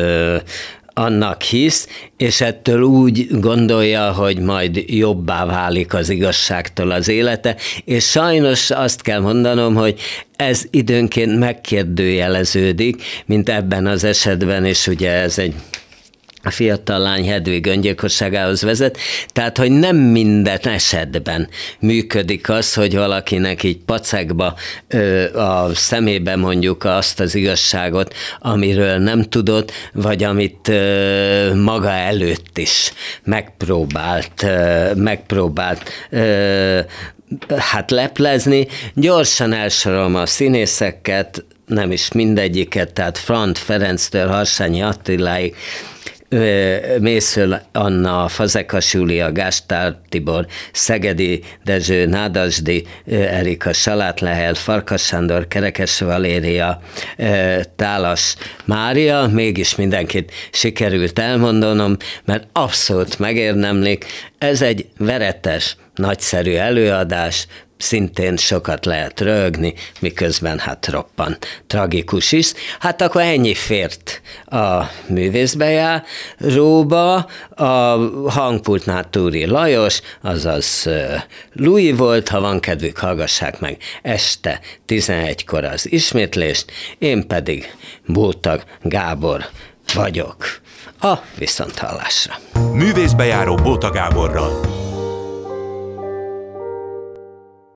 annak hisz, és ettől úgy gondolja, hogy majd jobbá válik az igazságtól az élete, és sajnos azt kell mondanom, hogy ez időnként megkérdőjeleződik, mint ebben az esetben, és ugye ez egy a fiatal lány Hedvig öngyilkosságához vezet, tehát, hogy nem minden esetben működik az, hogy valakinek így pacekba a szemébe mondjuk azt az igazságot, amiről nem tudott, vagy amit maga előtt is megpróbált, megpróbált hát leplezni. Gyorsan elsorolom a színészeket, nem is mindegyiket, tehát Frant Ferenctől Harsányi Attiláig, Mészöl Anna, Fazekas Júlia, Gástár Tibor, Szegedi Dezső, Nádasdi, Erika Salátlehel, Farkas Sándor, Kerekes Valéria, Tálas Mária, mégis mindenkit sikerült elmondanom, mert abszolút megérdemlik. Ez egy veretes, nagyszerű előadás, szintén sokat lehet rögni, miközben hát roppan tragikus is. Hát akkor ennyi fért a művészbejáróba, a hangpultnál Túri Lajos, azaz Louis volt, ha van kedvük, hallgassák meg este 11-kor az ismétlést, én pedig Bótag Gábor vagyok. A viszonthallásra. Művészbejáró Bóta Gáborral.